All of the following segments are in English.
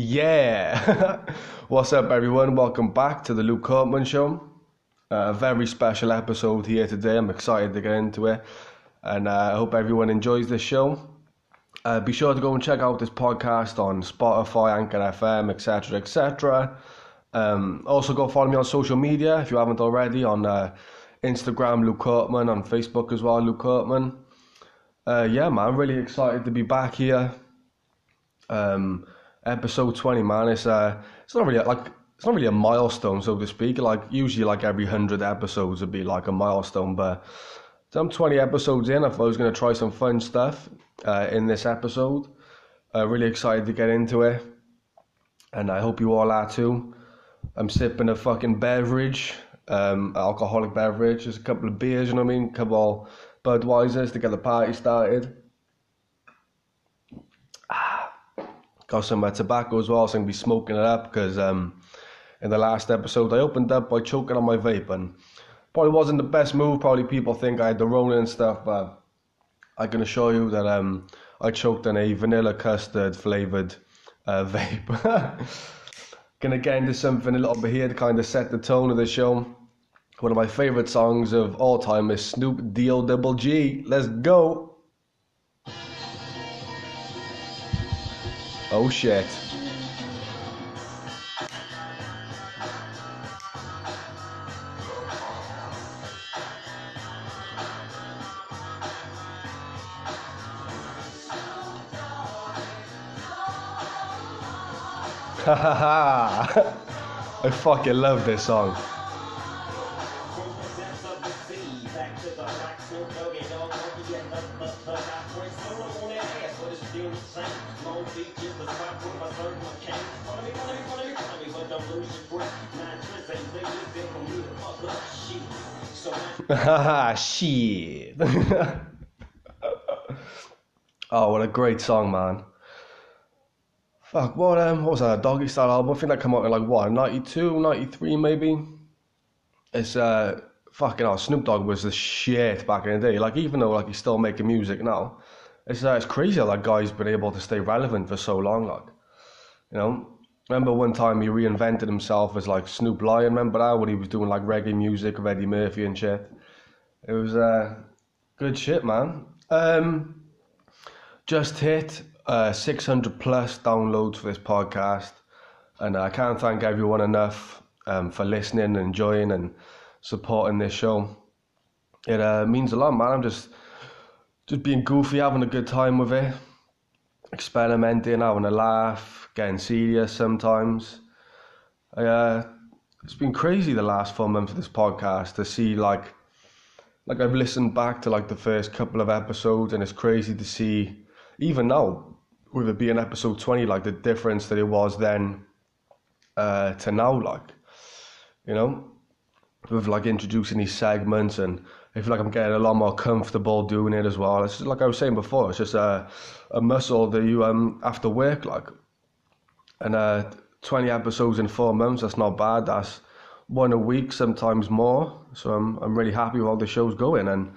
Yeah! What's up, everyone? Welcome back to the Luke Courtman Show. A very special episode here today. I'm excited to get into it, and uh, I hope everyone enjoys this show. Uh, be sure to go and check out this podcast on Spotify, Anchor FM, etc., etc. Um, also, go follow me on social media if you haven't already on uh, Instagram, Luke Courtman, on Facebook as well, Luke Courtman. Uh, yeah, man, I'm really excited to be back here. Um, episode 20 man it's uh it's not really like it's not really a milestone so to speak. Like usually like every 100 episodes would be like a milestone but I'm 20 episodes in I thought I was going to try some fun stuff uh, in this episode. Uh, really excited to get into it and I hope you all are too. I'm sipping a fucking beverage um alcoholic beverage just a couple of beers you know what I mean? A couple Budweisers to get the party started got some uh, tobacco as well, so I'm to be smoking it up because um, in the last episode I opened up by choking on my vape and probably wasn't the best move. Probably people think I had the Rona and stuff, but I can assure you that um, I choked on a vanilla custard flavoured uh, vape. to get into something a little bit here to kind of set the tone of the show. One of my favourite songs of all time is Snoop D-O Double G. Let's go! Oh shit. I fucking love this song. Shit. oh, what a great song, man. Fuck, what, um, what was that? Doggystyle album? I think that came out in like what, 92, 93 maybe? It's, uh, fucking hell, Snoop Dogg was the shit back in the day. Like, even though, like, he's still making music now, it's, uh, it's crazy how that guy's been able to stay relevant for so long, like, you know? Remember one time he reinvented himself as like Snoop Lion, remember that? When he was doing like reggae music with Eddie Murphy and shit. It was uh, good shit, man. Um, just hit uh, 600 plus downloads for this podcast, and I can't thank everyone enough um, for listening and enjoying and supporting this show. It uh, means a lot, man. I'm just just being goofy, having a good time with it, experimenting, having a laugh, getting serious sometimes. I, uh, it's been crazy the last four months of this podcast to see like like I've listened back to like the first couple of episodes and it's crazy to see even now with it being episode 20 like the difference that it was then uh, to now like you know with like introducing these segments and I feel like I'm getting a lot more comfortable doing it as well. It's just, like I was saying before, it's just a, a muscle that you um have to work like. And uh, 20 episodes in four months, that's not bad. That's one a week, sometimes more. So I'm I'm really happy with how the show's going, and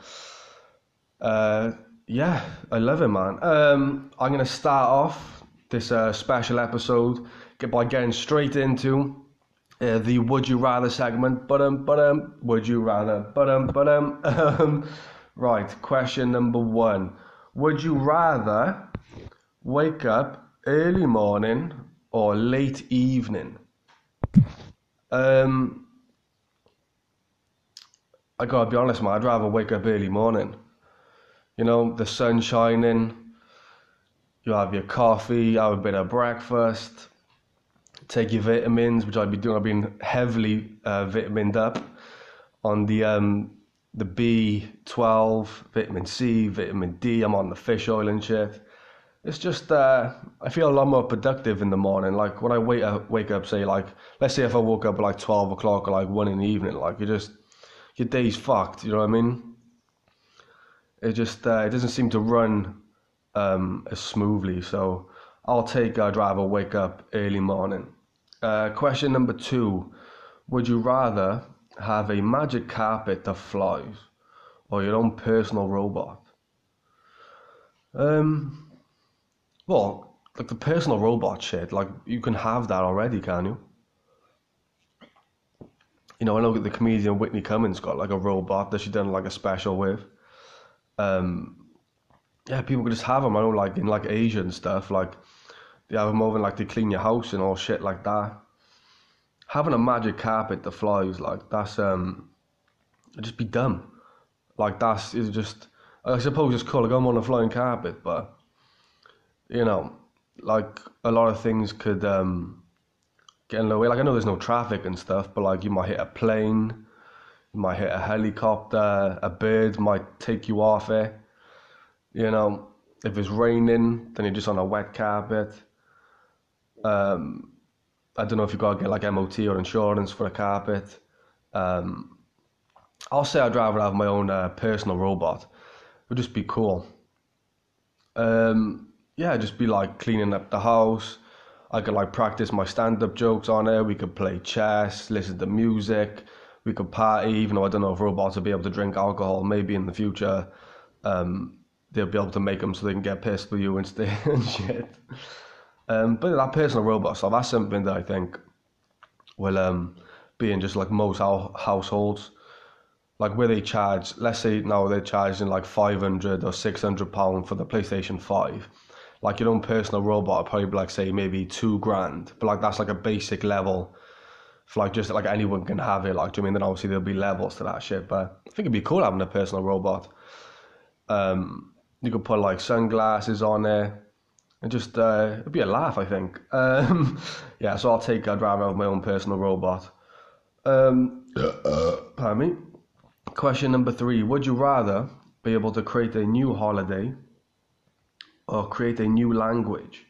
uh, yeah, I love it, man. Um, I'm gonna start off this uh, special episode by getting straight into uh, the Would You Rather segment. But um, but um, Would you rather? But um, but um, right. Question number one: Would you rather wake up early morning or late evening? Um, I gotta be honest, man. I'd rather wake up early morning. You know, the sun shining. You have your coffee, have a bit of breakfast, take your vitamins, which I've been doing. I've been heavily uh, vitamined up on the um, the B12, vitamin C, vitamin D. I'm on the fish oil and shit it's just uh, I feel a lot more productive in the morning. Like when I wake up, wake up, say like let's say if I woke up at like twelve o'clock or like one in the evening, like you just your day's fucked. You know what I mean? It just uh, it doesn't seem to run um, as smoothly. So I'll take I'd rather wake up early morning. Uh, question number two: Would you rather have a magic carpet that flies or your own personal robot? Um, well, like the personal robot shit. Like you can have that already, can you? You know, I know the comedian Whitney Cummings got like a robot that she done like a special with. Um, yeah, people could just have them. I know, like in like Asia and stuff, like they have them over and like they clean your house and all shit like that. Having a magic carpet that flies, like that's um, just be dumb. Like that's it's just. I suppose it's cool. Like I'm on a flying carpet, but you know, like a lot of things could um get in. Like I know there's no traffic and stuff, but like you might hit a plane, you might hit a helicopter, a bird might take you off it. You know, if it's raining, then you're just on a wet carpet. Um, I don't know if you gotta get like MOT or insurance for a carpet. Um, I'll say I'd rather have my own uh, personal robot. It would just be cool. Um, yeah, just be like cleaning up the house. I could like practice my stand up jokes on it. We could play chess, listen to music. We could party, even though I don't know if robots will be able to drink alcohol. Maybe in the future, um, they'll be able to make them so they can get pissed with you stay and shit. Um, but that personal robot stuff, that's something that I think will um, be in just like most households. Like where they charge, let's say now they're charging like 500 or 600 pound for the PlayStation 5 like your own personal robot would probably be like say maybe two grand. But like that's like a basic level. For like just like anyone can have it. Like do you mean? Then obviously there'll be levels to that shit. But I think it'd be cool having a personal robot. Um you could put like sunglasses on it. And just uh it'd be a laugh I think. Um yeah so I'll take I'd rather have my own personal robot. Um pardon me. Question number three. Would you rather be able to create a new holiday or create a new language.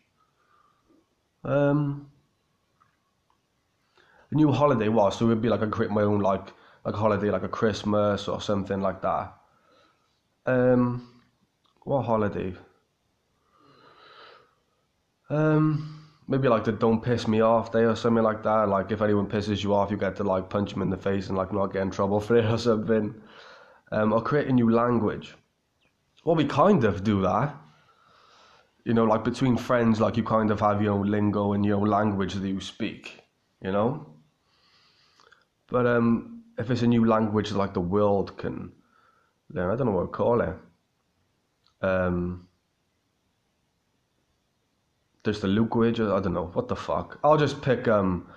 Um, a new holiday was so it would be like I create my own like like a holiday like a Christmas or something like that. Um, what holiday? Um, maybe like the don't piss me off day or something like that. Like if anyone pisses you off, you get to like punch them in the face and like not get in trouble for it or something. Um, or create a new language. Well, we kind of do that you know, like between friends, like you kind of have your own lingo and your own language that you speak, you know. But um, if it's a new language like the world can, then I don't know what to call it. Um, there's the language. I don't know what the fuck. I'll just pick. Um,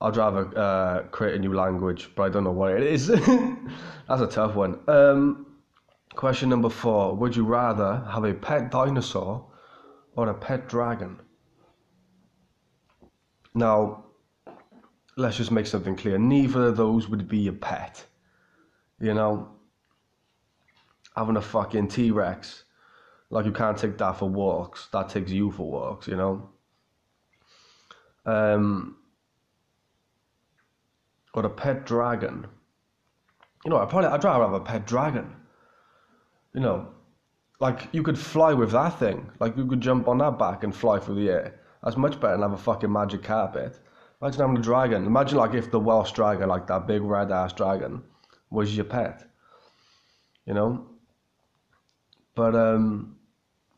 I'd rather uh, create a new language, but I don't know what it is. That's a tough one. Um, question number four: Would you rather have a pet dinosaur? Or a pet dragon. Now, let's just make something clear. Neither of those would be a pet. You know, having a fucking T Rex, like you can't take that for walks. That takes you for walks, you know. Um, or a pet dragon. You know, I probably I'd rather have a pet dragon. You know, like you could fly with that thing. Like you could jump on that back and fly through the air. That's much better than have a fucking magic carpet. Imagine having a dragon. Imagine like if the Welsh dragon, like that big red ass dragon, was your pet. You know? But um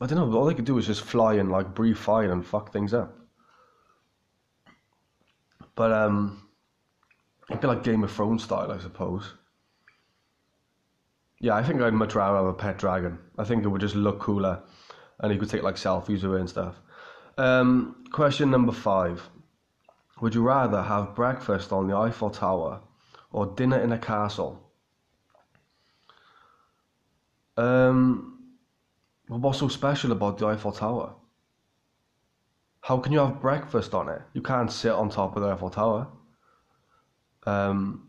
I don't know, all they could do is just fly and like breathe fire and fuck things up. But um it'd be like Game of Thrones style, I suppose. Yeah, I think I'd much rather have a pet dragon. I think it would just look cooler, and you could take like selfies with it and stuff. Um, question number five: Would you rather have breakfast on the Eiffel Tower or dinner in a castle? Um, what's so special about the Eiffel Tower? How can you have breakfast on it? You can't sit on top of the Eiffel Tower. Um,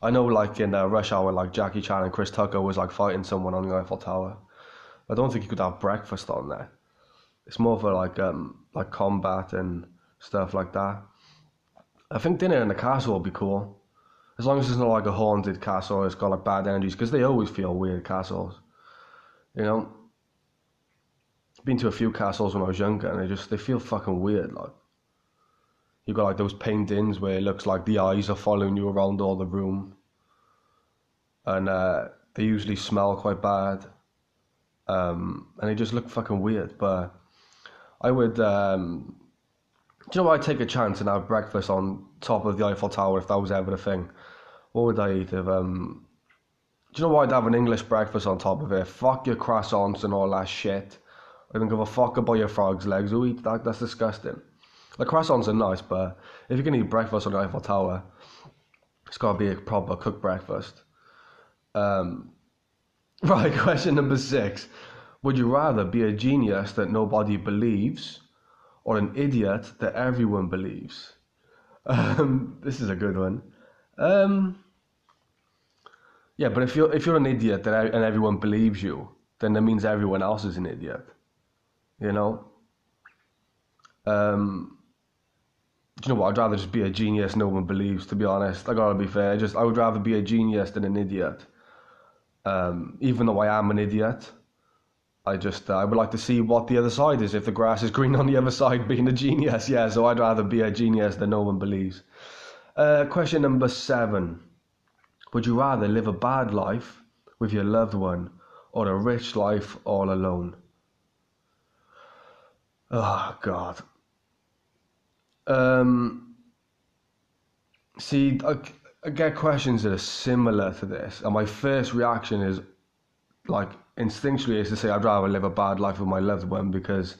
I know, like in uh, Rush Hour, like Jackie Chan and Chris Tucker was like fighting someone on the Eiffel Tower. I don't think you could have breakfast on there. It's more for like um like combat and stuff like that. I think dinner in the castle would be cool, as long as it's not like a haunted castle. It's got like bad energies because they always feel weird castles. You know, been to a few castles when I was younger, and they just they feel fucking weird. Like You've got like those paintings where it looks like the eyes are following you around all the room. And uh, they usually smell quite bad. Um, and they just look fucking weird. But I would. Um, do you know what? I'd take a chance and have breakfast on top of the Eiffel Tower if that was ever a thing. What would I eat if um? Do you know why I'd have an English breakfast on top of it? Fuck your croissants and all that shit. I don't give a fuck about your frog's legs. Who eat that? That's disgusting. The croissants are nice, but if you're gonna eat breakfast on the Eiffel Tower, it's gotta be a proper cooked breakfast. Um, right, question number six. Would you rather be a genius that nobody believes or an idiot that everyone believes? Um, this is a good one. Um, yeah, but if you're if you're an idiot that and everyone believes you, then that means everyone else is an idiot. You know. Um, you know what? I'd rather just be a genius no one believes. To be honest, I gotta be fair. I just I would rather be a genius than an idiot. Um, even though I am an idiot, I just uh, I would like to see what the other side is. If the grass is green on the other side, being a genius, yeah. So I'd rather be a genius than no one believes. Uh, question number seven: Would you rather live a bad life with your loved one or a rich life all alone? Oh God. Um, see, I, I get questions that are similar to this, and my first reaction is like instinctually is to say I'd rather live a bad life with my loved one because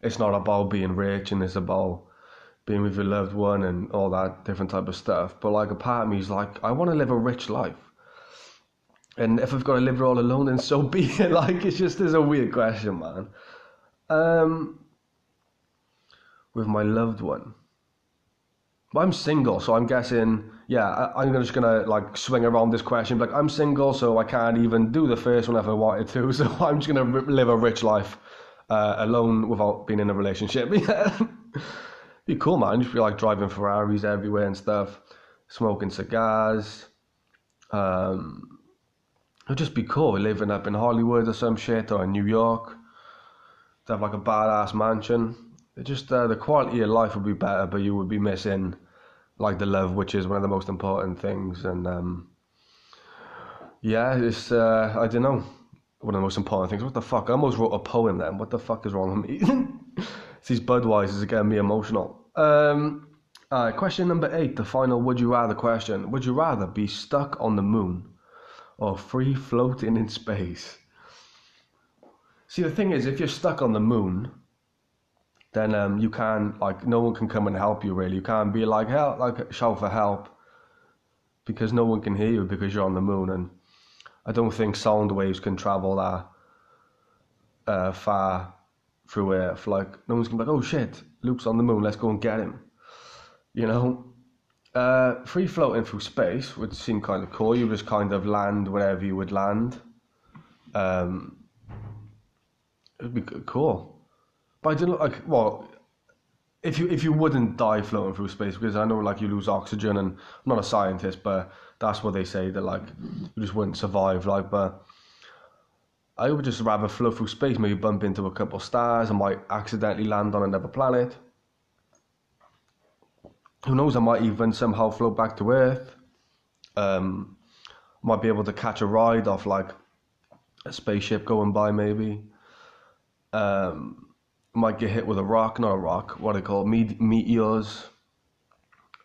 it's not about being rich and it's about being with your loved one and all that different type of stuff. But like a part of me is like, I want to live a rich life. And if I've got to live it all alone, then so be it. Like it's just is a weird question, man. Um, with my loved one. But I'm single, so I'm guessing, yeah, I, am just gonna like swing around this question. Like, I'm single, so I can't even do the first one if I wanted to. So I'm just gonna live a rich life uh, alone without being in a relationship. Yeah, be cool, man. Just be like driving Ferraris everywhere and stuff, smoking cigars. Um, it'd just be cool living up in Hollywood or some shit or in New York. To have like a badass mansion just uh, the quality of life would be better, but you would be missing like the love, which is one of the most important things. And um, yeah, it's uh, I don't know one of the most important things. What the fuck? I almost wrote a poem then. What the fuck is wrong with me? These Budweisers are getting me emotional. Um, question number eight, the final would you rather question. Would you rather be stuck on the moon or free floating in space? See, the thing is, if you're stuck on the moon, then um, you can like no one can come and help you really. You can't be like help, like shout for help, because no one can hear you because you're on the moon, and I don't think sound waves can travel that uh, far through Earth. Like no one's gonna be like, oh shit, Luke's on the moon, let's go and get him. You know, uh, free floating through space would seem kind of cool. You just kind of land wherever you would land. Um, it'd be cool. But I don't like well, if you if you wouldn't die floating through space because I know like you lose oxygen and I'm not a scientist but that's what they say that like you just wouldn't survive like but I would just rather float through space maybe bump into a couple of stars I might accidentally land on another planet. Who knows I might even somehow float back to Earth. Um might be able to catch a ride off like a spaceship going by maybe. Um might get hit with a rock, not a rock, what they call me- meteors.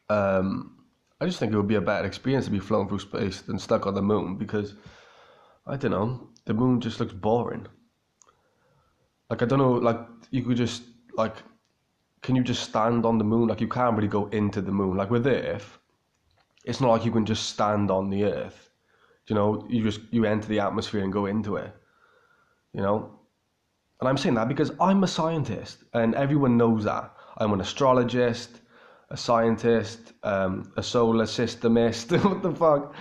Um, I just think it would be a bad experience to be flown through space than stuck on the moon because I don't know, the moon just looks boring. Like I don't know, like you could just like, can you just stand on the moon? Like you can't really go into the moon. Like with Earth, it's not like you can just stand on the Earth. You know, you just you enter the atmosphere and go into it. You know, and I'm saying that because I'm a scientist and everyone knows that. I'm an astrologist, a scientist, um, a solar systemist. what the fuck?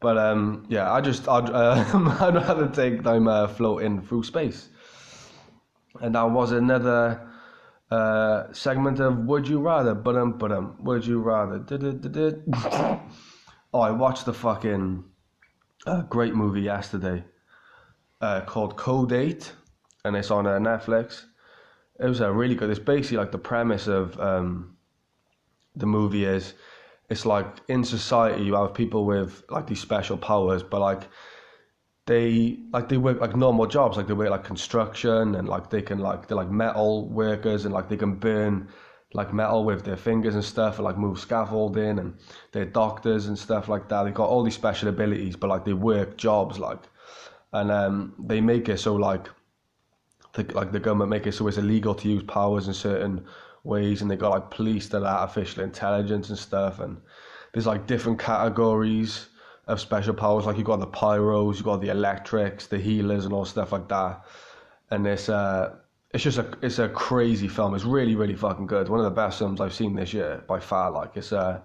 But um, yeah, I just, I'd, uh, I'd rather take time uh, floating through space. And that was another uh, segment of Would You Rather? But um, but um, Would You Rather? oh, I watched the fucking uh, great movie yesterday uh, called Code 8 and it's on uh, Netflix. It was a really good. It's basically like the premise of um, the movie is it's like in society you have people with like these special powers, but like they like they work like normal jobs, like they work like construction and like they can like they're like metal workers and like they can burn like metal with their fingers and stuff and like move scaffolding and they're doctors and stuff like that. They've got all these special abilities, but like they work jobs like and um, they make it so like the, like the government make it so it's illegal to use powers in certain ways and they got like police that are artificial intelligence and stuff and there's like different categories of special powers. Like you got the pyros you got the electrics the healers and all stuff like that. And it's uh it's just a it's a crazy film. It's really really fucking good. One of the best films i've seen this year by far. Like it's uh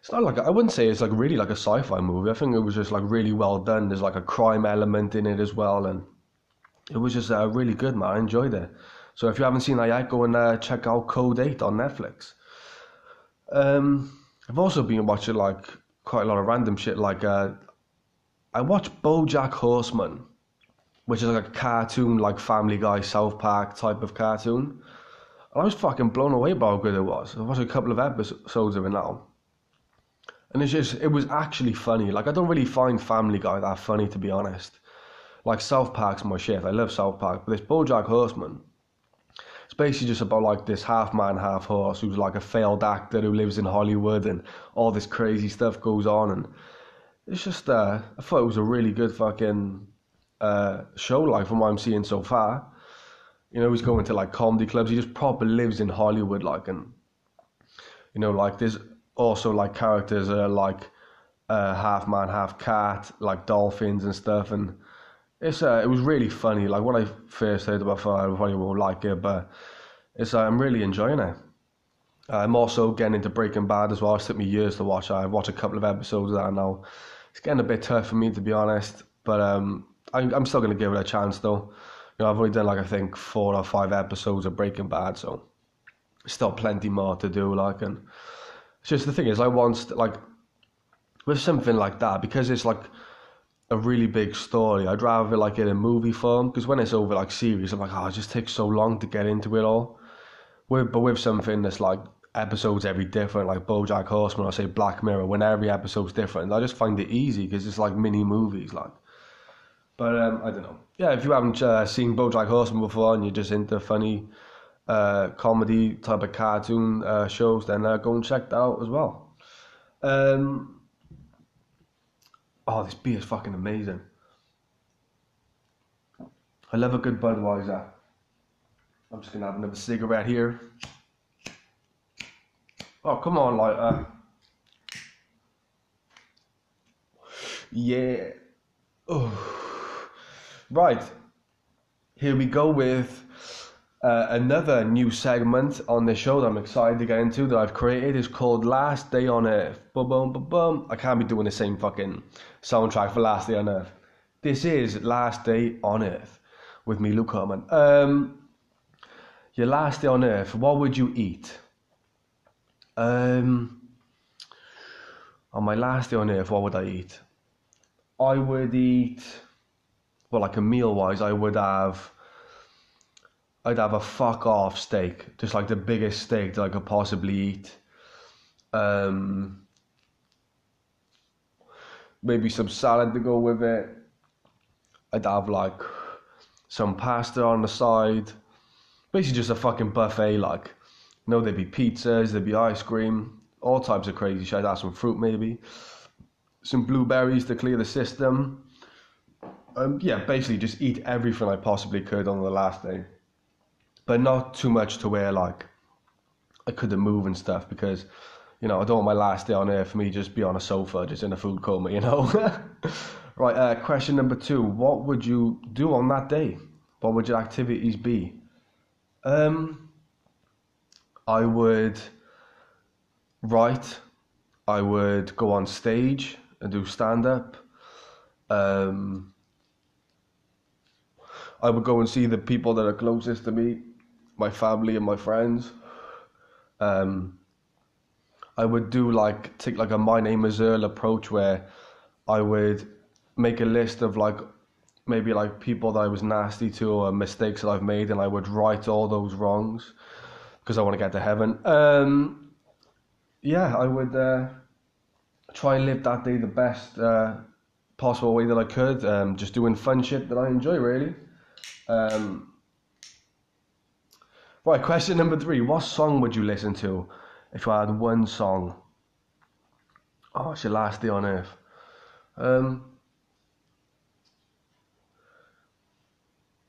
it's not like I wouldn't say it's like really like a sci-fi movie. I think it was just like really well done. There's like a crime element in it as well, and it was just uh, really good, man. I enjoyed it. So if you haven't seen that yet, go and uh, check out Code Eight on Netflix. Um, I've also been watching like quite a lot of random shit. Like uh, I watched BoJack Horseman, which is like a cartoon, like Family Guy, South Park type of cartoon. And I was fucking blown away by how good it was. I watched a couple of episodes of it now and it's just it was actually funny. Like I don't really find Family Guy that funny to be honest. Like South Park's my shit. I love South Park, but this BoJack Horseman, it's basically just about like this half man, half horse who's like a failed actor who lives in Hollywood, and all this crazy stuff goes on, and it's just uh, I thought it was a really good fucking uh, show. Like from what I'm seeing so far, you know, he's going to like comedy clubs. He just proper lives in Hollywood, like and you know, like there's also like characters are like uh, half man, half cat, like dolphins and stuff, and it's uh, it was really funny. Like when I first heard about it, I probably won't like it, but it's uh, I'm really enjoying it. I'm also getting into Breaking Bad as well. It took me years to watch. I've watched a couple of episodes of that now. It's getting a bit tough for me to be honest, but um, I, I'm still gonna give it a chance though. You know, I've only done like I think four or five episodes of Breaking Bad, so still plenty more to do. Like and it's just the thing is, I want like with something like that because it's like a really big story. I'd rather like it in movie form because when it's over like series, I'm like, oh, it just takes so long to get into it all. With but with something that's like episodes every different, like BoJack Horseman or say Black Mirror, when every episode's different, I just find it easy because it's like mini movies, like. But um, I don't know. Yeah, if you haven't uh, seen BoJack Horseman before and you're just into funny uh, comedy type of cartoon uh, shows, then uh, go and check that out as well. Um, oh, this beer is fucking amazing. I love a good Budweiser. I'm just gonna have another cigarette here. Oh, come on, lighter. Yeah. Oh. Right. Here we go with uh, another new segment on the show that I'm excited to get into that I've created is called Last Day on Earth. Boom, boom, boom, boom. I can't be doing the same fucking soundtrack for Last Day on Earth. This is Last Day on Earth with me, Luke Courtman. Um, your last day on Earth, what would you eat? Um, on my last day on Earth, what would I eat? I would eat, well, like a meal wise, I would have I'd have a fuck off steak, just like the biggest steak that I could possibly eat. Um, maybe some salad to go with it. I'd have like some pasta on the side. Basically, just a fucking buffet. Like, you know, there'd be pizzas, there'd be ice cream, all types of crazy shit. I'd have some fruit, maybe some blueberries to clear the system. Um, yeah, basically, just eat everything I possibly could on the last day but not too much to where like I couldn't move and stuff because you know I don't want my last day on earth for me just be on a sofa just in a food coma you know? Right uh, question number two. What would you do on that day? What would your activities be? Um I would write I would go on stage and do stand up um I would go and see the people that are closest to me my family and my friends. Um, I would do like take like a my name is Earl approach where I would make a list of like maybe like people that I was nasty to or mistakes that I've made, and I would right all those wrongs because I want to get to heaven. Um, yeah, I would uh, try and live that day the best uh, possible way that I could. Um, just doing fun shit that I enjoy, really. Um, right, question number three. What song would you listen to if I had one song? Oh, it's your last day on earth. Um,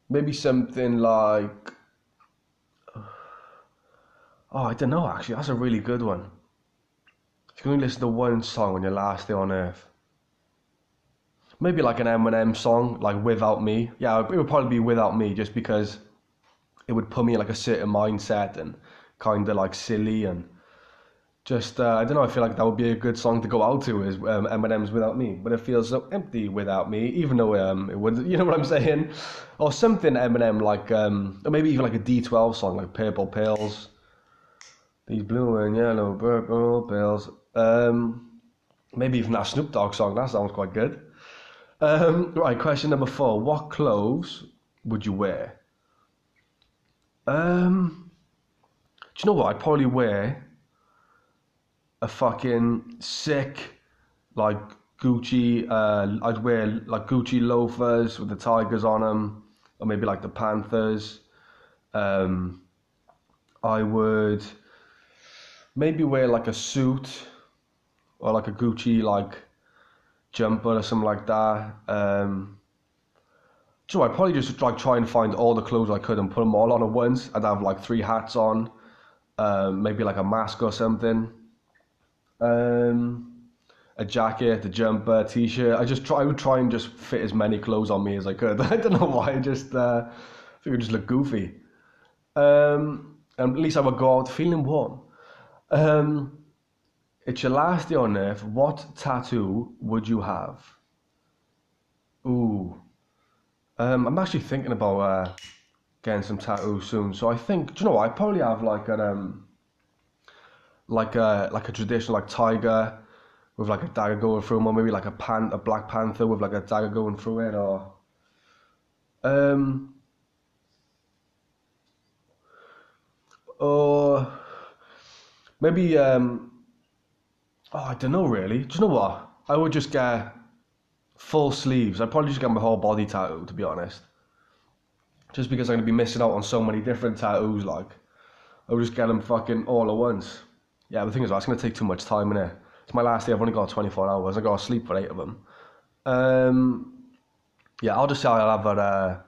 maybe something like. Oh, I don't know. Actually, that's a really good one. If you can only listen to one song on your last day on earth, maybe like an Eminem song, like "Without Me." Yeah, it would probably be "Without Me," just because it would put me in like a certain mindset and kind of like silly and just uh, I don't know. I feel like that would be a good song to go out to is um, Eminem's "Without Me," but it feels so empty without me. Even though um, it would, you know what I'm saying, or something Eminem like, um, or maybe even like a D12 song like "Purple Pills." These blue and yellow purple pills. Um, maybe even that Snoop Dogg song. That sounds quite good. Um, right, question number four. What clothes would you wear? Um, do you know what? I'd probably wear a fucking sick, like Gucci. Uh, I'd wear like Gucci loafers with the tigers on them, or maybe like the Panthers. Um, I would maybe wear like a suit or like a Gucci like jumper or something like that. Um, so I'd probably just like try and find all the clothes I could and put them all on at once. I'd have like three hats on, um, maybe like a mask or something, um, a jacket, a jumper, a t-shirt. I just try. I would try and just fit as many clothes on me as I could. I don't know why. I just uh, I it just look goofy. Um, and at least I would go out feeling warm. Um, it's your last day on earth. What tattoo would you have? Ooh. Um, I'm actually thinking about uh, getting some tattoos soon. So I think, do you know what? I probably have like an um, like a like a traditional like tiger with like a dagger going through him, or maybe like a pan a black panther with like a dagger going through it, or um, or maybe um, oh I don't know really. Do you know what? I would just get full sleeves. I'd probably just get my whole body tattooed, to be honest. Just because I'm gonna be missing out on so many different tattoos, like I would just get them fucking all at once. Yeah, the thing is, that's gonna take too much time in it. It's my last day. I've only got 24 hours. I got to sleep for eight of them. Um, yeah, I'll just say I'll have a uh,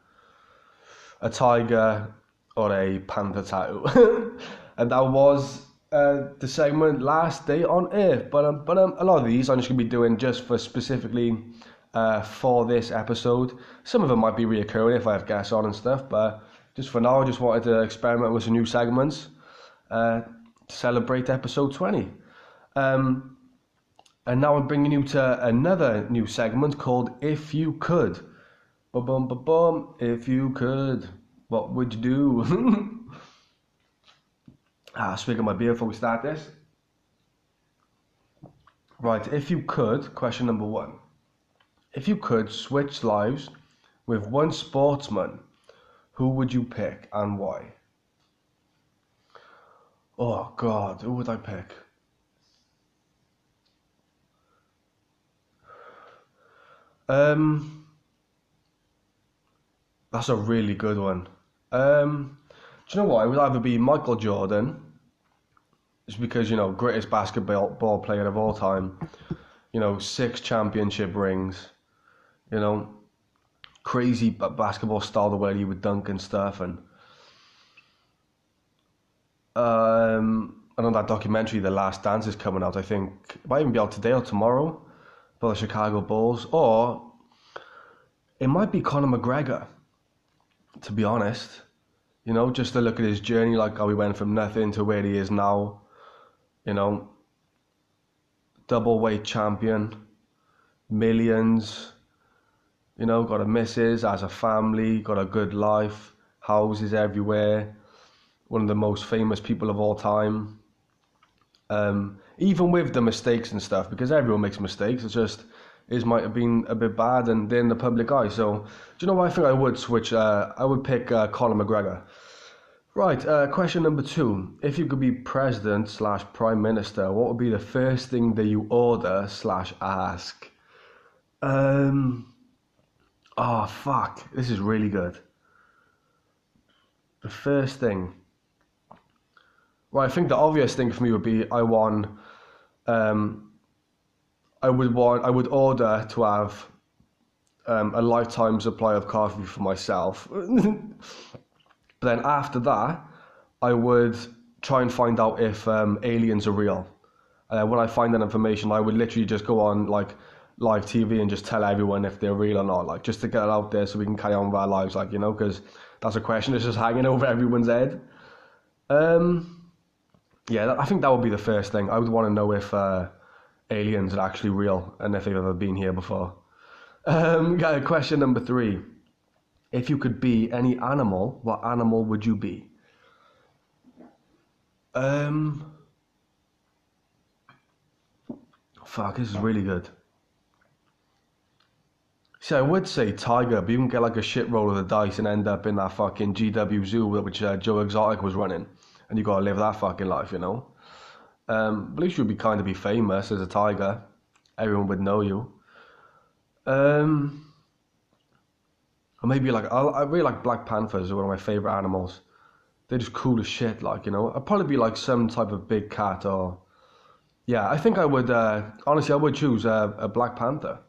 a tiger or a panther tattoo, and that was uh, the segment last day on Earth. But um, but um, a lot of these I'm just gonna be doing just for specifically uh, for this episode. Some of them might be reoccurring if I have guests on and stuff, but just for now, I just wanted to experiment with some new segments uh, to celebrate episode 20. Um, and now I'm bringing you to another new segment called If You Could. Bum bum bum bum. If you could, what would you do? ah, speaking of my beer before we start this. Right, if you could, question number one. If you could switch lives with one sportsman, who would you pick and why? Oh God, who would I pick? Um, that's a really good one. Um, do you know what? It would either be Michael Jordan, just because you know greatest basketball ball player of all time. You know, six championship rings. You know, crazy basketball style the way he would dunk and stuff, and um, and on that documentary, The Last Dance is coming out. I think it might even be out today or tomorrow for the Chicago Bulls, or it might be Conor McGregor. To be honest, you know, just to look at his journey, like how he went from nothing to where he is now. You know, double weight champion, millions. You know, got a missus, has a family, got a good life, houses everywhere. One of the most famous people of all time. Um, even with the mistakes and stuff, because everyone makes mistakes. It's just his might have been a bit bad and they're in the public eye. So, do you know what I think I would switch? Uh, I would pick uh, Conor McGregor. Right, uh, question number two. If you could be president slash prime minister, what would be the first thing that you order slash ask? Um. Oh fuck! This is really good. The first thing. Well, I think the obvious thing for me would be I want. Um. I would want. I would order to have. Um, a lifetime supply of coffee for myself. but then after that, I would try and find out if um, aliens are real. Uh, when I find that information, I would literally just go on like live TV and just tell everyone if they're real or not, like just to get it out there so we can carry on with our lives, like you know, because that's a question that's just hanging over everyone's head. Um, yeah, I think that would be the first thing. I would want to know if uh, aliens are actually real and if they've ever been here before. Um, question number three: If you could be any animal, what animal would you be? Um, fuck, this is really good. See, I would say tiger, but you can get like a shit roll of the dice and end up in that fucking GW zoo which uh, Joe Exotic was running, and you gotta live that fucking life, you know. Um, at least you'd be kind of be famous as a tiger. Everyone would know you. Um, or maybe like I, I really like Black Panthers. Are one of my favorite animals they're just cool as shit. Like you know, I'd probably be like some type of big cat or yeah. I think I would uh, honestly I would choose a, a Black Panther.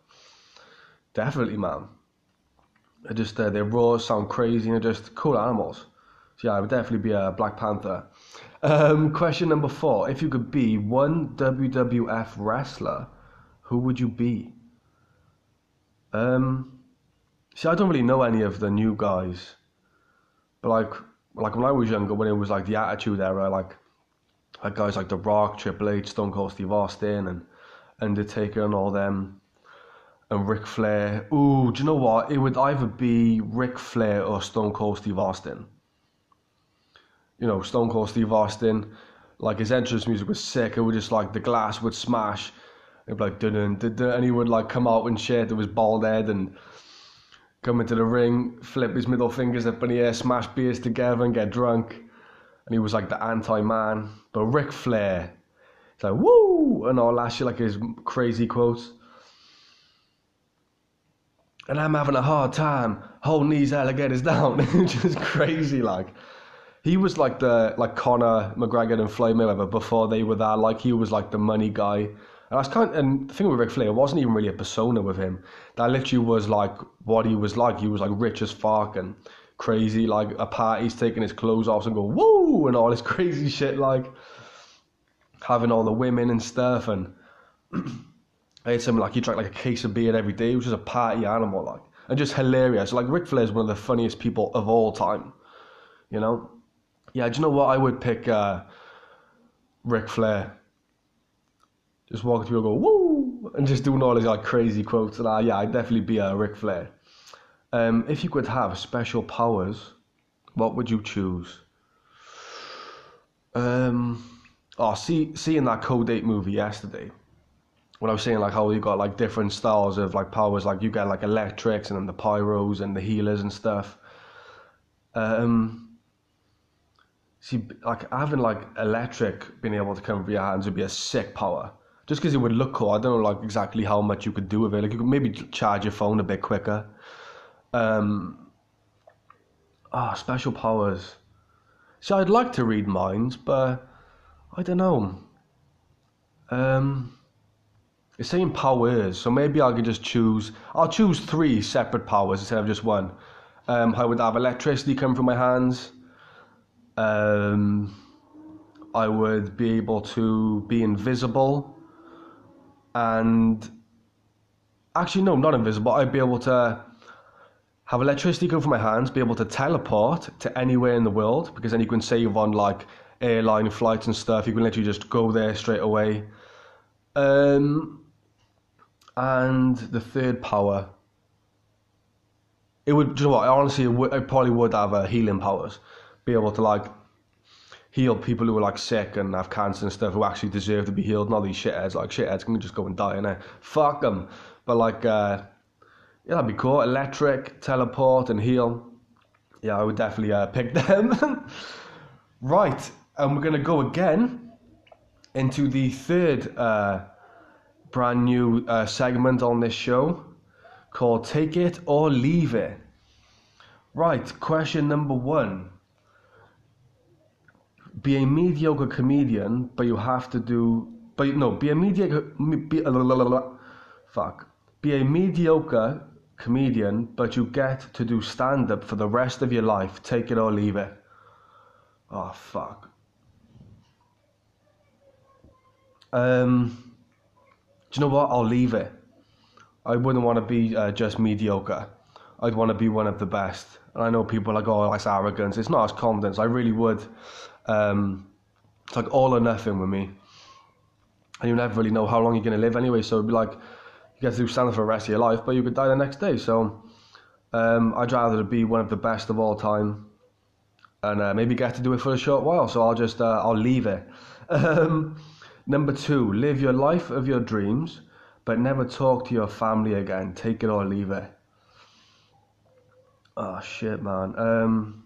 Definitely, man. They're just uh, they're raw, sound crazy, and they're just cool animals. So yeah, I would definitely be a Black Panther. Um, question number four: If you could be one WWF wrestler, who would you be? Um, see, I don't really know any of the new guys, but like like when I was younger, when it was like the Attitude Era, like like guys like The Rock, Triple H, Stone Cold Steve Austin, and Undertaker, and all them, and Ric Flair. Ooh, do you know what? It would either be Ric Flair or Stone Cold Steve Austin. You know, Stone Cold Steve Austin, like his entrance music was sick. It would just like the glass would smash. It'd be like dun dun dun, and he would like come out and shit with his bald head and come into the ring, flip his middle fingers up in the air, smash beers together and get drunk. And he was like the anti-man. But Ric Flair, it's like, woo! And all that shit, like his crazy quotes. And I'm having a hard time holding these alligators down. Just crazy, like. He was like the like Conor McGregor and Floyd Mayweather before they were that. Like he was like the money guy and I was kind of, and the thing with Ric Flair, it wasn't even really a persona with him. That literally was like what he was like. He was like rich as fuck and crazy. Like a party's taking his clothes off and go woo and all this crazy shit. Like having all the women and stuff. And I had something like he drank like a case of beer every day. Was just a party animal, like and just hilarious. Like Ric Flair is one of the funniest people of all time. You know? Yeah. Do you know what? I would pick uh, Ric Flair. Just walking through and go woo! And just doing all these like crazy quotes and uh, yeah I'd definitely be a Ric Flair. Um, if you could have special powers what would you choose? Um, oh see seeing that code 8 movie yesterday when I was saying like how you got like different styles of like powers like you get like electrics and then the pyros and the healers and stuff. Um, see like having like electric being able to come from your hands would be a sick power just because it would look cool. I don't know like exactly how much you could do with it. Like you could maybe charge your phone a bit quicker. Um, ah, oh, special powers. So I'd like to read minds, but I don't know. Um, it's saying powers, so maybe I could just choose. I'll choose three separate powers instead of just one. Um, I would have electricity come from my hands. Um, I would be able to be invisible and actually no, not invisible. I'd be able to have electricity come from my hands, be able to teleport to anywhere in the world because then you can save on like airline flights and stuff. You can literally just go there straight away. Um, and the third power, it would. You know what? Honestly, would, it probably would have a healing powers. Be able to like heal people who are like sick and have cancer and stuff who actually deserve to be healed. Not these shitheads. Like shitheads can just go and die, innit? Fuck them. But like, uh, yeah, that'd be cool. Electric, teleport, and heal. Yeah, I would definitely uh, pick them. right, and we're gonna go again into the third uh, brand new uh, segment on this show. called Take It or Leave It. Right, question number one. Be a mediocre comedian, but you have to do. But no, be a mediocre. Be, fuck. Be a mediocre comedian, but you get to do stand up for the rest of your life. Take it or leave it. Oh, fuck. Um, do you know what? I'll leave it. I wouldn't want to be uh, just mediocre. I'd want to be one of the best. And I know people are like, oh, that's arrogance. It's not as confidence. I really would. Um, it's like all or nothing with me. And you never really know how long you're going to live anyway. So it'd be like, you get to do stand for the rest of your life, but you could die the next day. So um, I'd rather be one of the best of all time and uh, maybe get to do it for a short while. So I'll just, uh, I'll leave it. Um, number two, live your life of your dreams, but never talk to your family again. Take it or leave it. Oh shit, man. Um,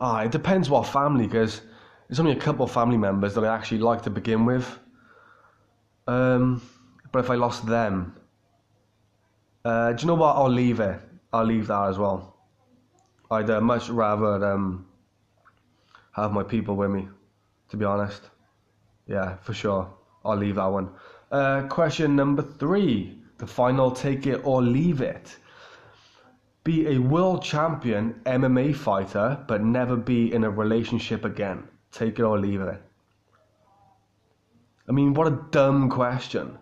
ah, it depends what family, because there's only a couple of family members that I actually like to begin with. Um, but if I lost them, uh, do you know what? I'll leave it. I'll leave that as well. I'd uh, much rather um, have my people with me, to be honest. Yeah, for sure. I'll leave that one. Uh, question number three the final take it or leave it. Be a world champion MMA fighter, but never be in a relationship again. Take it or leave it. I mean, what a dumb question.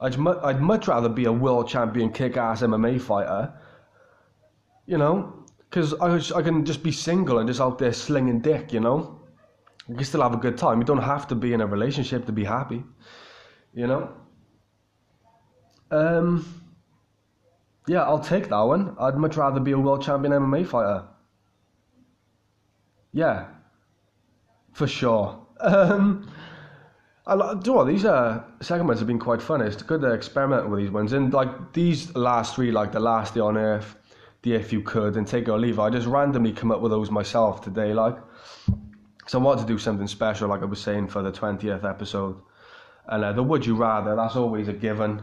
I'd, mu- I'd much rather be a world champion kick ass MMA fighter, you know, because I, I can just be single and just out there slinging dick, you know. You can still have a good time. You don't have to be in a relationship to be happy, you know. Um, yeah, I'll take that one. I'd much rather be a world champion MMA fighter. Yeah, for sure. Um, I do you know, these uh, segments have been quite fun. It's good to experiment with these ones. And like these last three, like the last day on Earth, the If You Could, and Take or Leave I just randomly come up with those myself today. Like, so I wanted to do something special, like I was saying, for the 20th episode. And uh, the Would You Rather, that's always a given.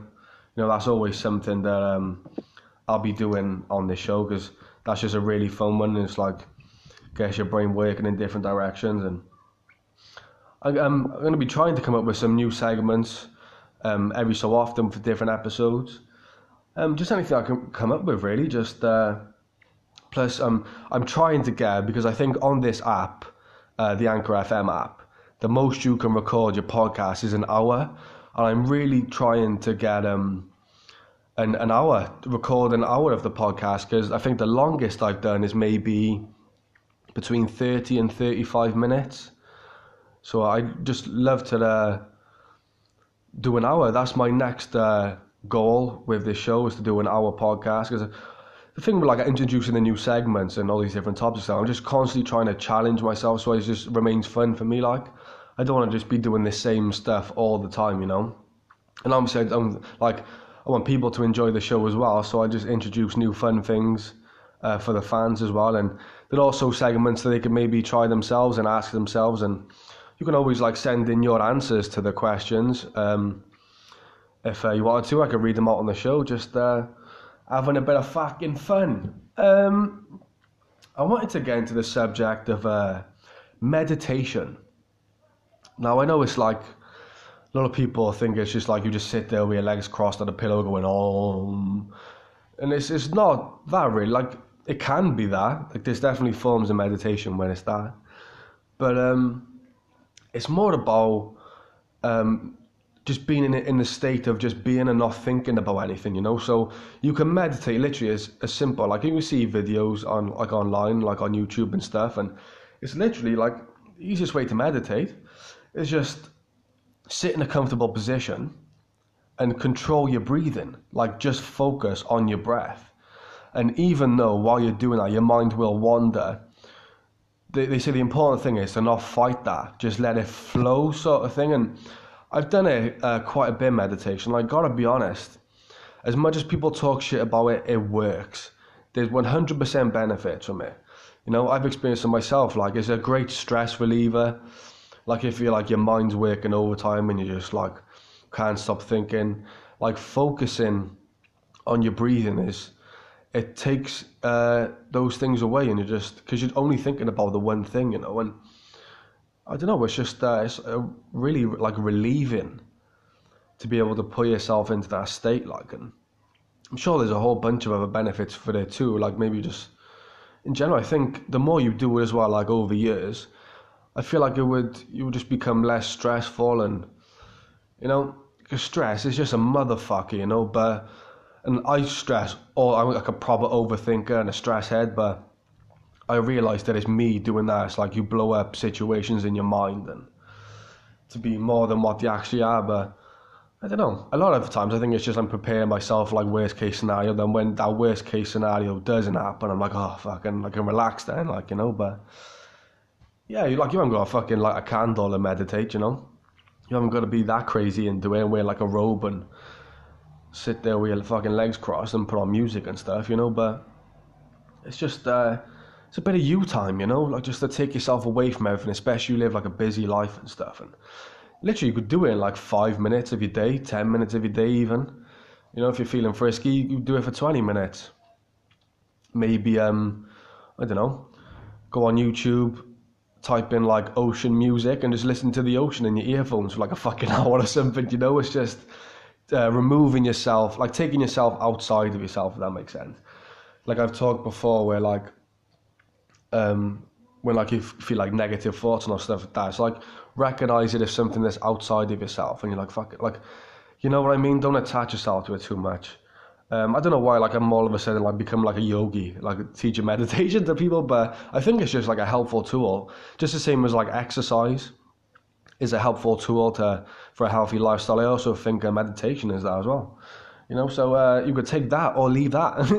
You know, that's always something that um, I'll be doing on this show because that's just a really fun one. And it's like, gets your brain working in different directions and I, am going to be trying to come up with some new segments um, every so often for different episodes. Um, just anything I can come up with, really. Just uh, plus, um, I'm trying to get because I think on this app, uh, the Anchor FM app, the most you can record your podcast is an hour, and I'm really trying to get um an an hour record an hour of the podcast because I think the longest I've done is maybe between thirty and thirty five minutes. So I just love to uh, do an hour. That's my next uh, goal with this show is to do an hour podcast because the thing with like introducing the new segments and all these different topics, I'm just constantly trying to challenge myself so it just remains fun for me. Like I don't want to just be doing the same stuff all the time, you know. And saying I'm like I want people to enjoy the show as well, so I just introduce new fun things uh, for the fans as well, and there are also segments that they can maybe try themselves and ask themselves and you can always like send in your answers to the questions. Um, if uh, you wanted to, I could read them out on the show. Just uh, having a bit of fucking fun. Um, I wanted to get into the subject of uh, meditation. Now I know it's like a lot of people think it's just like you just sit there with your legs crossed on a pillow going om, and it's it's not that really. Like it can be that. Like there's definitely forms of meditation when it's that, but um it's more about um, just being in, in the state of just being and not thinking about anything, you know. So you can meditate literally as, as simple. Like you can see videos on like online, like on YouTube and stuff, and it's literally like the easiest way to meditate is just sit in a comfortable position and control your breathing. Like just focus on your breath. And even though while you're doing that, your mind will wander, they, they say the important thing is to not fight that, just let it flow, sort of thing. And I've done it uh, quite a bit meditation. Like, gotta be honest, as much as people talk shit about it, it works. There's 100% benefits from it. You know, I've experienced it myself. Like, it's a great stress reliever. Like, if you're like your mind's working overtime and you just like can't stop thinking. like focusing on your breathing is it takes uh, those things away, and you're just because you're only thinking about the one thing, you know. And I don't know, it's just uh, it's uh, really like relieving to be able to put yourself into that state, like, and I'm sure there's a whole bunch of other benefits for it too, like maybe just in general. I think the more you do it as well, like over years, I feel like it would you would just become less stressful, and you know, because stress is just a motherfucker, you know, but and I stress, all I'm like a proper overthinker and a stress head, but I realise that it's me doing that. It's like you blow up situations in your mind and to be more than what they actually are. But I don't know. A lot of times I think it's just I'm preparing myself for like worst case scenario. Then when that worst case scenario doesn't happen, I'm like, oh fucking, I can relax then, like you know. But yeah, you like you haven't got to fucking light a candle and meditate, you know. You haven't got to be that crazy and do it and wear like a robe and sit there with your fucking legs crossed and put on music and stuff, you know. But it's just uh, it's a bit of you time, you know, like just to take yourself away from everything, especially you live like a busy life and stuff. And literally, you could do it in like five minutes of your day, ten minutes of your day, even. You know, if you're feeling frisky, you do it for twenty minutes. Maybe um, I don't know, go on YouTube, type in like ocean music, and just listen to the ocean in your earphones for like a fucking hour or something. You know, it's just uh, removing yourself, like taking yourself outside of yourself, if that makes sense. Like I've talked before, where like, um, when like you feel like negative thoughts and all stuff like that, it's like recognize it as something that's outside of yourself, and you're like, fuck it, like, you know what I mean? Don't attach yourself to it too much. Um, I don't know why, like I'm all of a sudden like become like a yogi, like teaching meditation to people, but I think it's just like a helpful tool, just the same as like exercise is a helpful tool to for a healthy lifestyle. I also think uh, meditation is that as well. You know, so uh, you could take that or leave that.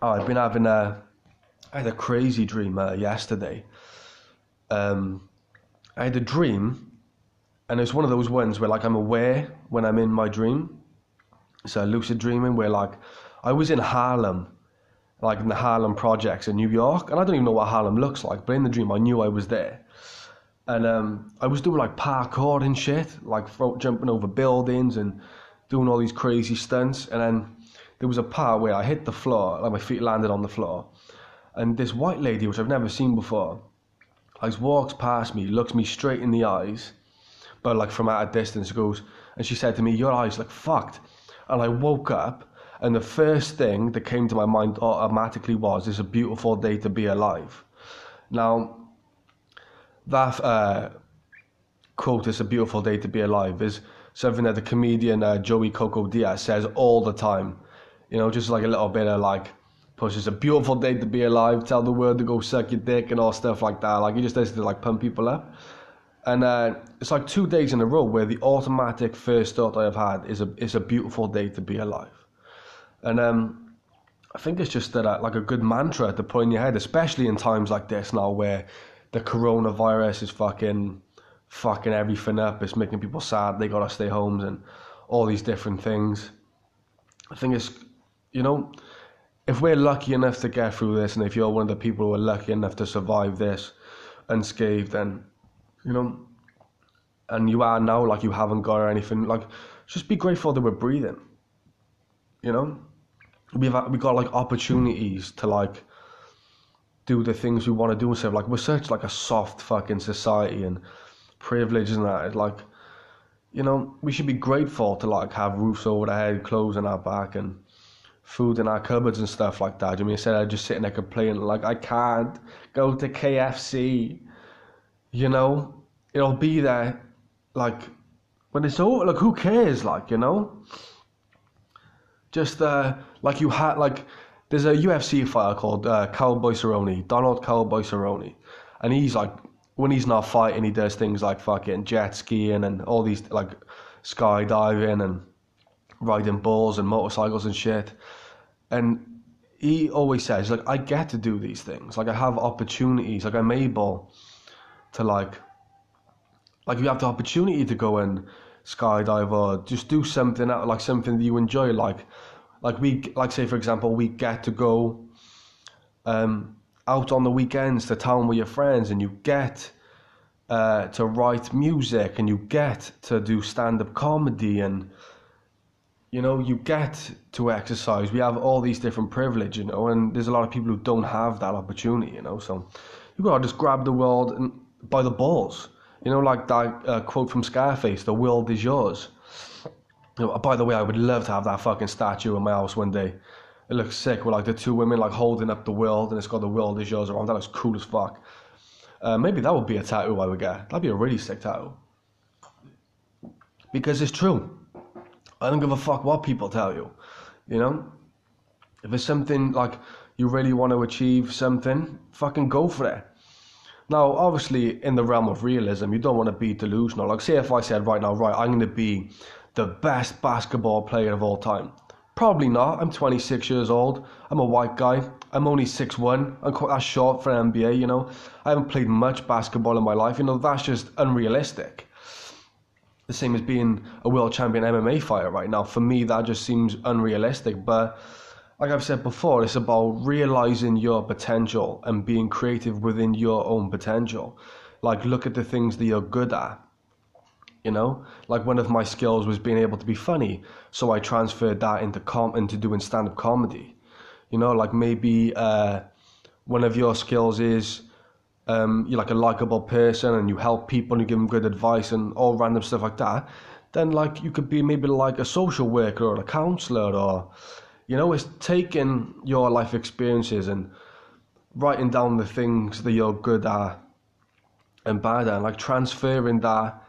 oh, I've been having a, I had a crazy dream uh, yesterday. Um, I had a dream, and it's one of those ones where like I'm aware when I'm in my dream. So lucid dreaming where like I was in Harlem like in the Harlem projects in New York, and I don't even know what Harlem looks like, but in the dream I knew I was there. And um, I was doing like parkour and shit, like jumping over buildings and doing all these crazy stunts. And then there was a part where I hit the floor, like my feet landed on the floor, and this white lady, which I've never seen before, like walks past me, looks me straight in the eyes, but like from at a distance, goes, and she said to me, "Your eyes look fucked." And I woke up and the first thing that came to my mind automatically was, it's a beautiful day to be alive. Now, that uh, quote, it's a beautiful day to be alive, is something that the comedian uh, Joey Coco Diaz says all the time. You know, just like a little bit of like, push, it's a beautiful day to be alive, tell the world to go suck your dick and all stuff like that. Like, he just does to like pump people up. And uh, it's like two days in a row where the automatic first thought I have had is a, it's a beautiful day to be alive. And um, I think it's just that, uh, like a good mantra to put in your head, especially in times like this now where the coronavirus is fucking fucking everything up. It's making people sad. They gotta stay homes and all these different things. I think it's, you know, if we're lucky enough to get through this, and if you're one of the people who are lucky enough to survive this unscathed, then, you know, and you are now like you haven't got or anything, like, just be grateful that we're breathing. You know, we've uh, we got like opportunities to like do the things we want to do and stuff. Like we're such like a soft fucking society and privilege and that. Like, you know, we should be grateful to like have roofs over our head, clothes on our back, and food in our cupboards and stuff like that. I mean, instead of just sitting there complaining like I can't go to KFC, you know, it'll be there. Like when it's over, like who cares? Like you know. Just uh, like you had, like there's a UFC fighter called uh, Cowboy Cerrone, Donald Cowboy Cerrone, and he's like when he's not fighting, he does things like fucking jet skiing and all these like skydiving and riding bulls and motorcycles and shit. And he always says like I get to do these things, like I have opportunities, like I'm able to like like you have the opportunity to go and skydive or just do something out like something that you enjoy like like we like say for example we get to go um, out on the weekends to town with your friends and you get uh, to write music and you get to do stand up comedy and you know you get to exercise. We have all these different privilege you know and there's a lot of people who don't have that opportunity you know so you gotta just grab the world and by the balls you know like that uh, quote from scarface the world is yours you know, by the way i would love to have that fucking statue in my house one day it looks sick with like the two women like holding up the world and it's got the world is yours around that looks cool as fuck uh, maybe that would be a tattoo I would get. That'd be a really sick tattoo. Because it's true. I don't give a fuck what people tell you. You know? If it's something like you really want to achieve something, fucking go for it. Now, obviously, in the realm of realism, you don't want to be delusional. Like, say if I said right now, right, I'm going to be the best basketball player of all time. Probably not. I'm 26 years old. I'm a white guy. I'm only 6'1". I'm quite that's short for NBA, you know. I haven't played much basketball in my life. You know, that's just unrealistic. The same as being a world champion MMA fighter right now. For me, that just seems unrealistic. But like I've said before, it's about realizing your potential and being creative within your own potential. Like, look at the things that you're good at you know like one of my skills was being able to be funny so i transferred that into com into doing stand-up comedy you know like maybe uh, one of your skills is um, you're like a likable person and you help people and you give them good advice and all random stuff like that then like you could be maybe like a social worker or a counselor or you know it's taking your life experiences and writing down the things that you're good at and bad at and like transferring that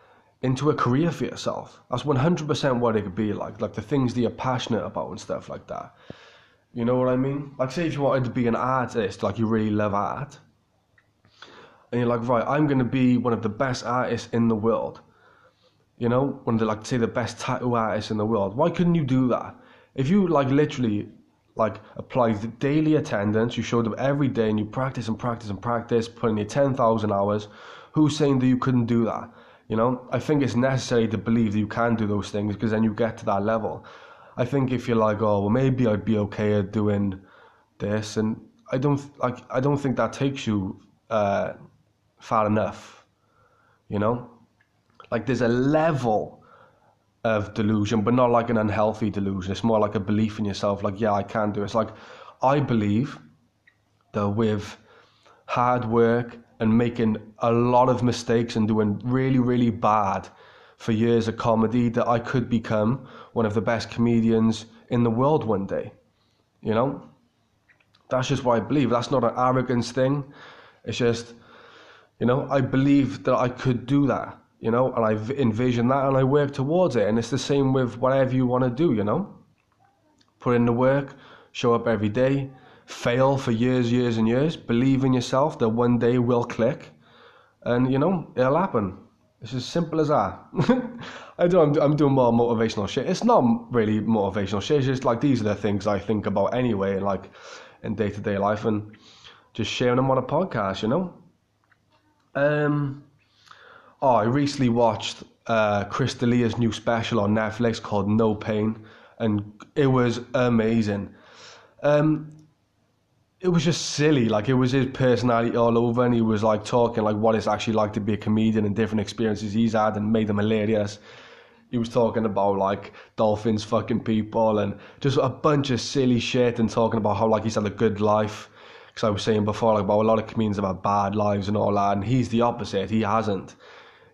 into a career for yourself. That's 100% what it could be like, like the things that you're passionate about and stuff like that. You know what I mean? Like, say if you wanted to be an artist, like you really love art, and you're like, right, I'm going to be one of the best artists in the world. You know, one of the, like, say, the best tattoo artists in the world. Why couldn't you do that? If you, like, literally, like, applied daily attendance, you showed up every day and you practice and practice and practice, putting in your 10,000 hours, who's saying that you couldn't do that? You know, I think it's necessary to believe that you can do those things because then you get to that level. I think if you're like, oh, well, maybe I'd be okay at doing this, and I don't like, I don't think that takes you uh, far enough. You know, like there's a level of delusion, but not like an unhealthy delusion. It's more like a belief in yourself. Like, yeah, I can do it. It's like I believe that with hard work and making a lot of mistakes and doing really, really bad for years of comedy that I could become one of the best comedians in the world one day. You know? That's just what I believe. That's not an arrogance thing. It's just, you know, I believe that I could do that, you know, and I envision that and I work towards it. And it's the same with whatever you want to do, you know? Put in the work, show up every day, fail for years, years, and years. Believe in yourself that one day will click, and you know it'll happen. It's as simple as that. I do. I'm, I'm doing more motivational shit. It's not really motivational shit. It's just like these are the things I think about anyway, like in day to day life, and just sharing them on a podcast. You know. Um. Oh, I recently watched uh, Chris D'Elia's new special on Netflix called No Pain, and it was amazing. Um, it was just silly. Like it was his personality all over, and he was like talking like what it's actually like to be a comedian and different experiences he's had, and made them hilarious. He was talking about like dolphins fucking people and just a bunch of silly shit, and talking about how like he's had a good life. Because I was saying before, like about a lot of comedians have had bad lives and all that, and he's the opposite. He hasn't.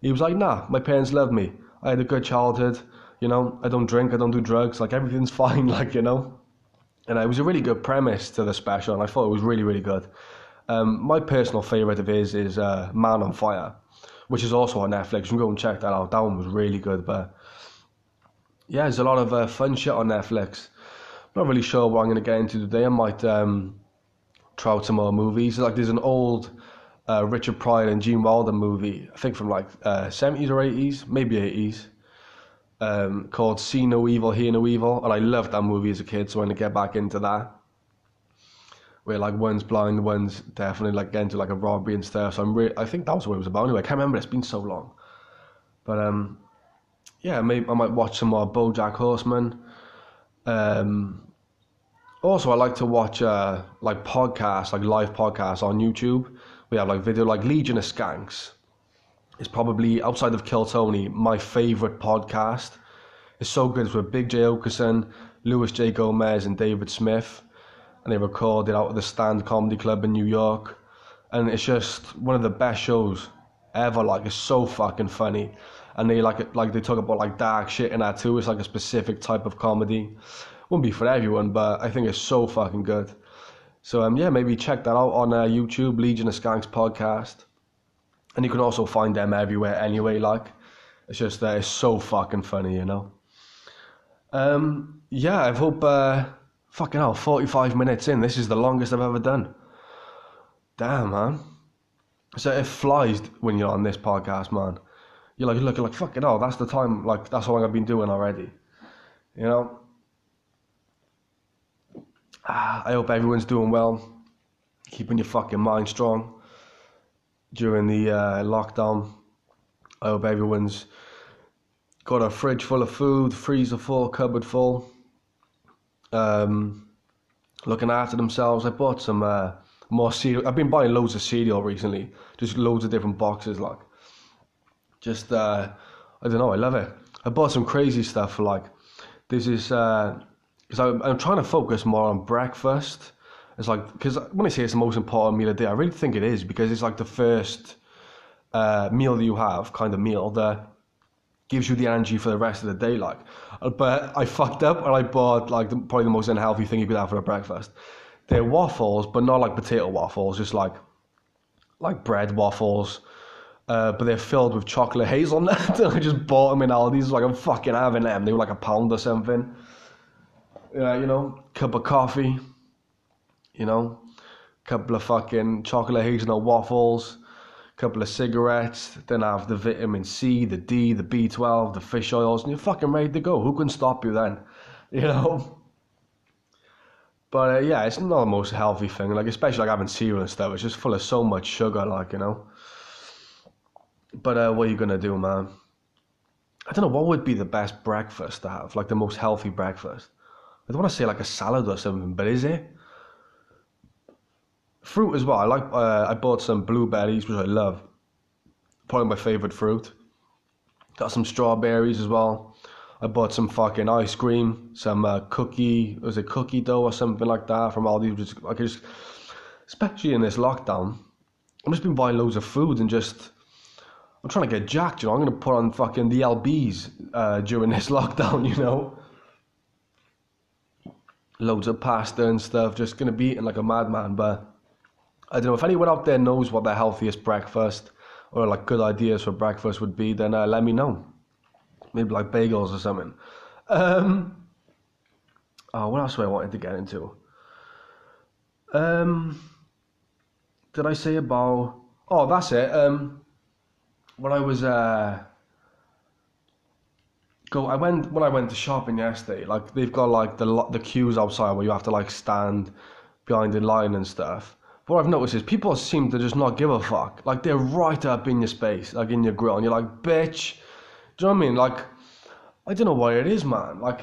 He was like, nah, my parents love me. I had a good childhood. You know, I don't drink, I don't do drugs. Like everything's fine. Like you know and it was a really good premise to the special, and I thought it was really, really good. Um, my personal favourite of his is uh, Man on Fire, which is also on Netflix. You can go and check that out. That one was really good, but yeah, there's a lot of uh, fun shit on Netflix. Not really sure what I'm going to get into today. I might um, try out some more movies. Like there's an old uh, Richard Pryor and Gene Wilder movie, I think from like uh, 70s or 80s, maybe 80s um, called See No Evil, Hear No Evil, and I loved that movie as a kid, so I'm gonna get back into that. Where like one's blind, one's definitely like getting into like a robbery and stuff. So I'm really, I think that was what it was about anyway. I can't remember. It's been so long, but um, yeah, maybe I might watch some more BoJack Horseman. Um, also, I like to watch uh, like podcasts, like live podcasts on YouTube. We have like video like Legion of Skanks It's probably outside of Kill Tony my favorite podcast. It's so good. It's with Big Jay Oakerson, Luis J Gomez, and David Smith, and they recorded out at the Stand Comedy Club in New York, and it's just one of the best shows ever. Like it's so fucking funny, and they like like they talk about like dark shit in that too. It's like a specific type of comedy. Wouldn't be for everyone, but I think it's so fucking good. So um, yeah, maybe check that out on uh, YouTube, Legion of Skanks podcast, and you can also find them everywhere anyway. Like, it's just uh, it's so fucking funny, you know. Um, yeah, I hope. Uh, fucking hell, forty-five minutes in. This is the longest I've ever done. Damn, man. So it flies when you're on this podcast, man. You're like, looking like fucking hell. That's the time. Like that's how long I've been doing already. You know. Ah, I hope everyone's doing well, keeping your fucking mind strong during the uh, lockdown. I hope everyone's got a fridge full of food, freezer full, cupboard full. Um, looking after themselves. I bought some uh, more cereal. I've been buying loads of cereal recently, just loads of different boxes. Like, just uh, I don't know. I love it. I bought some crazy stuff like. This is uh, because I'm, I'm trying to focus more on breakfast. It's like because when I say it's the most important meal of the day, I really think it is because it's like the first uh, meal that you have, kind of meal that gives you the energy for the rest of the day. Like, but I fucked up and I bought like the, probably the most unhealthy thing you could have for a breakfast. They're waffles, but not like potato waffles, just like like bread waffles. Uh, but they're filled with chocolate hazelnut. I just bought them in Aldi's. Like I'm fucking having them. They were like a pound or something uh, you know, cup of coffee, you know, couple of fucking chocolate hazelnut waffles, couple of cigarettes, then have the vitamin C, the D, the B12, the fish oils, and you're fucking ready to go. Who can stop you then? You know? But uh, yeah, it's not the most healthy thing. Like, especially like having cereal and stuff, it's just full of so much sugar, like, you know? But uh, what are you gonna do, man? I don't know, what would be the best breakfast to have? Like, the most healthy breakfast? I don't want to say like a salad or something, but is it? Fruit as well. I like. Uh, I bought some blueberries, which I love. Probably my favorite fruit. Got some strawberries as well. I bought some fucking ice cream, some uh, cookie. Was it cookie dough or something like that from Aldi? Just could just, especially in this lockdown, I've just been buying loads of food and just. I'm trying to get jacked, you know. I'm gonna put on fucking the LBs uh, during this lockdown, you know loads of pasta and stuff, just gonna be eating like a madman. But I don't know if anyone out there knows what the healthiest breakfast or like good ideas for breakfast would be, then uh, let me know. Maybe like bagels or something. Um, oh, what else do I wanted to get into? Um, did I say about? Oh, that's it. Um, when I was uh go. I went when I went to shopping yesterday. Like they've got like the the queues outside where you have to like stand behind the line and stuff. What I've noticed is people seem to just not give a fuck. Like they're right up in your space, like in your grill, and you're like, bitch. Do you know what I mean? Like, I don't know why it is, man. Like,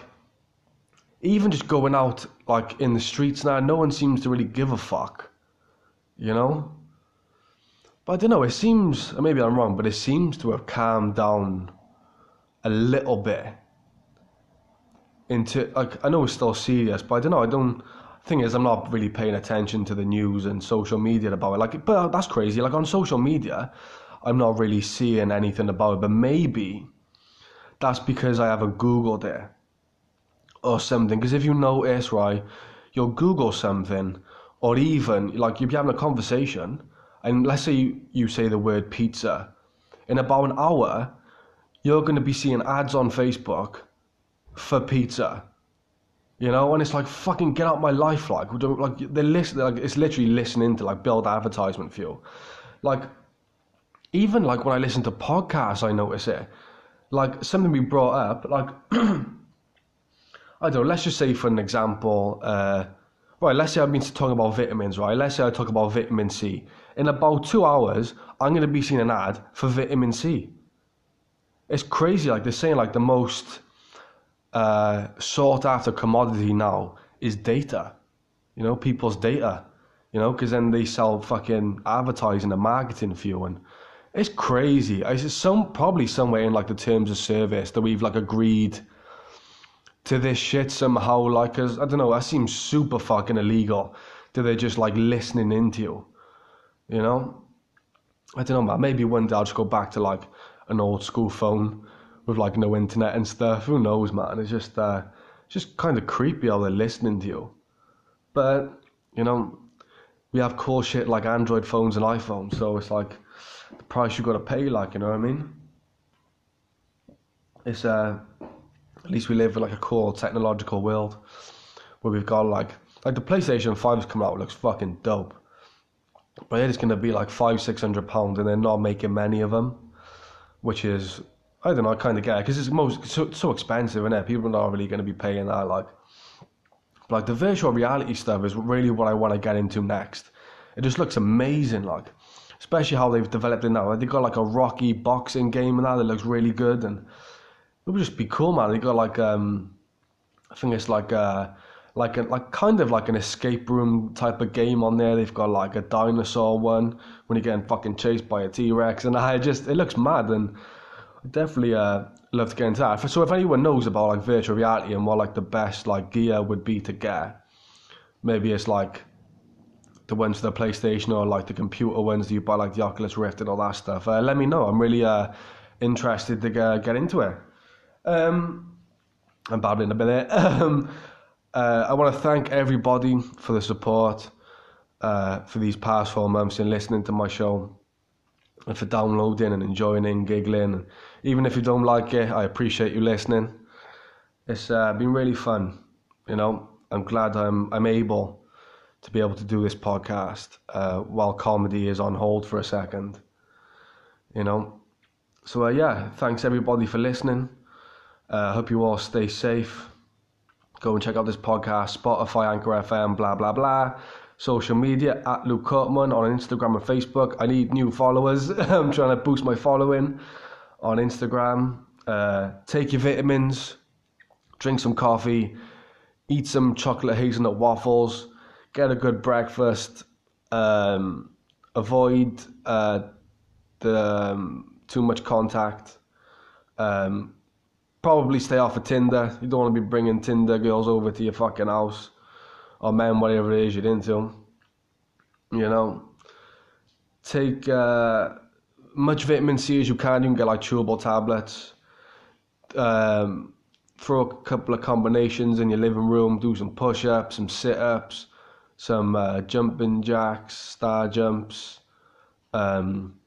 even just going out like in the streets now, no one seems to really give a fuck. You know. But I don't know. It seems, maybe I'm wrong, but it seems to have calmed down a little bit into like I know it's still serious, but I don't know. I don't. Thing is, I'm not really paying attention to the news and social media about it. Like, but that's crazy. Like on social media, I'm not really seeing anything about it. But maybe that's because I haven't googled it or something. Because if you notice, right, you'll Google something, or even like you'll be having a conversation, and let's say you, you say the word pizza, in about an hour you're going to be seeing ads on Facebook for pizza. You know, and it's like fucking get out my life, like like they're listening, like it's literally listening to like build advertisement fuel. Like even like when I listen to podcasts, I notice it. Like something we brought up, like I don't know. Let's just say for an example, uh, right? Let's say I've been talking about vitamins, right? Let's say I talk about vitamin C. In about two hours, I'm going to be seeing an ad for vitamin C it's crazy. Like they're saying, like the most uh, sought after commodity now is data. You know, people's data. You know, because then they sell fucking advertising and marketing for you, and It's crazy. It's some probably somewhere in like the terms of service that we've like agreed to this shit somehow. Like, as I don't know, that seems super fucking illegal. That they're just like listening into you, you know? I don't know, man. Maybe one day I'll just go back to like an old school phone with like no internet and stuff. Who knows, man? It's just, uh, it's just kind of creepy how they're listening to you. But you know, we have cool shit like Android phones and iPhones, so it's like the price you got to pay. Like, you know what I mean? It's uh, at least we live in like a cool technological world where we've got like like the PlayStation 5 is coming out looks fucking dope. But it's gonna be like five, six hundred pounds, and they're not making many of them, which is I don't know, I kind of get it because it's most so, so expensive, and it? people are not really gonna be paying that. Like, but like the virtual reality stuff is really what I want to get into next. It just looks amazing, like especially how they've developed it now. They've got like a Rocky boxing game and that that looks really good, and it would just be cool, man. They got like um, I think it's like uh like a, like kind of like an escape room type of game on there. They've got like a dinosaur one when you're getting fucking chased by a T Rex, and I just it looks mad, and I definitely uh love to get into that. So if anyone knows about like virtual reality and what like the best like gear would be to get, maybe it's like the ones for the PlayStation or like the computer ones that you buy like the Oculus Rift and all that stuff. Uh, let me know. I'm really uh interested to get, get into it. Um, I'm babbling a bit. Um, uh, I want to thank everybody for the support uh, for these past four months and listening to my show and for downloading and enjoying and giggling. And even if you don't like it, I appreciate you listening. It's uh, been really fun. You know, I'm glad I'm I'm able to be able to do this podcast uh, while comedy is on hold for a second. You know, so uh, yeah, thanks everybody for listening. I uh, hope you all stay safe Go and check out this podcast, Spotify, Anchor FM, blah, blah, blah. Social media at Luke Courtman on Instagram and Facebook. I need new followers. I'm trying to boost my following on Instagram. Uh, take your vitamins, drink some coffee, eat some chocolate hazelnut waffles, get a good breakfast, um, avoid uh, the um, too much contact. Um, probably stay off of Tinder. You don't want to be bringing Tinder girls over to your fucking house or men, whatever it is you're into. You know, take uh, much vitamin C as you can. You can get like chewable tablets. Um, throw a couple of combinations in your living room. Do some push-ups, some sit-ups, some uh, jumping jacks, star jumps. Um,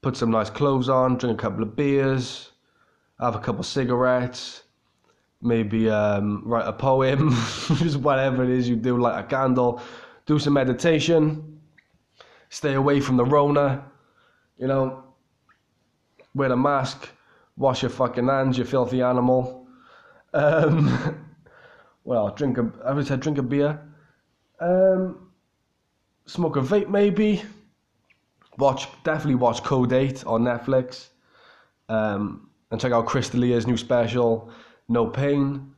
put some nice clothes on. Drink a couple of beers have a couple cigarettes, maybe um, write a poem, just whatever it is you do, light a candle, do some meditation, stay away from the Rona, you know, wear a mask, wash your fucking hands, you filthy animal. Um, well, drink a, I would say drink a beer, um, smoke a vape maybe, watch, definitely watch Code 8 on Netflix. Um, and check out Chris D'Elia's new special, No Pain.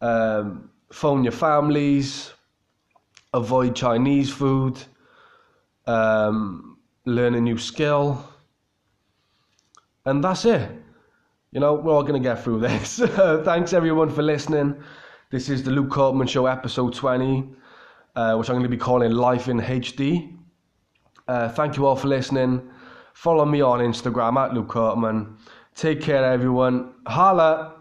Um, phone your families, avoid Chinese food, um, learn a new skill, and that's it. You know, we're all going to get through this. Thanks everyone for listening. This is the Luke Courtman Show, episode 20, uh, which I'm going to be calling Life in HD. Uh, thank you all for listening. Follow me on Instagram at Luke Courtman. Take care, everyone. Holla!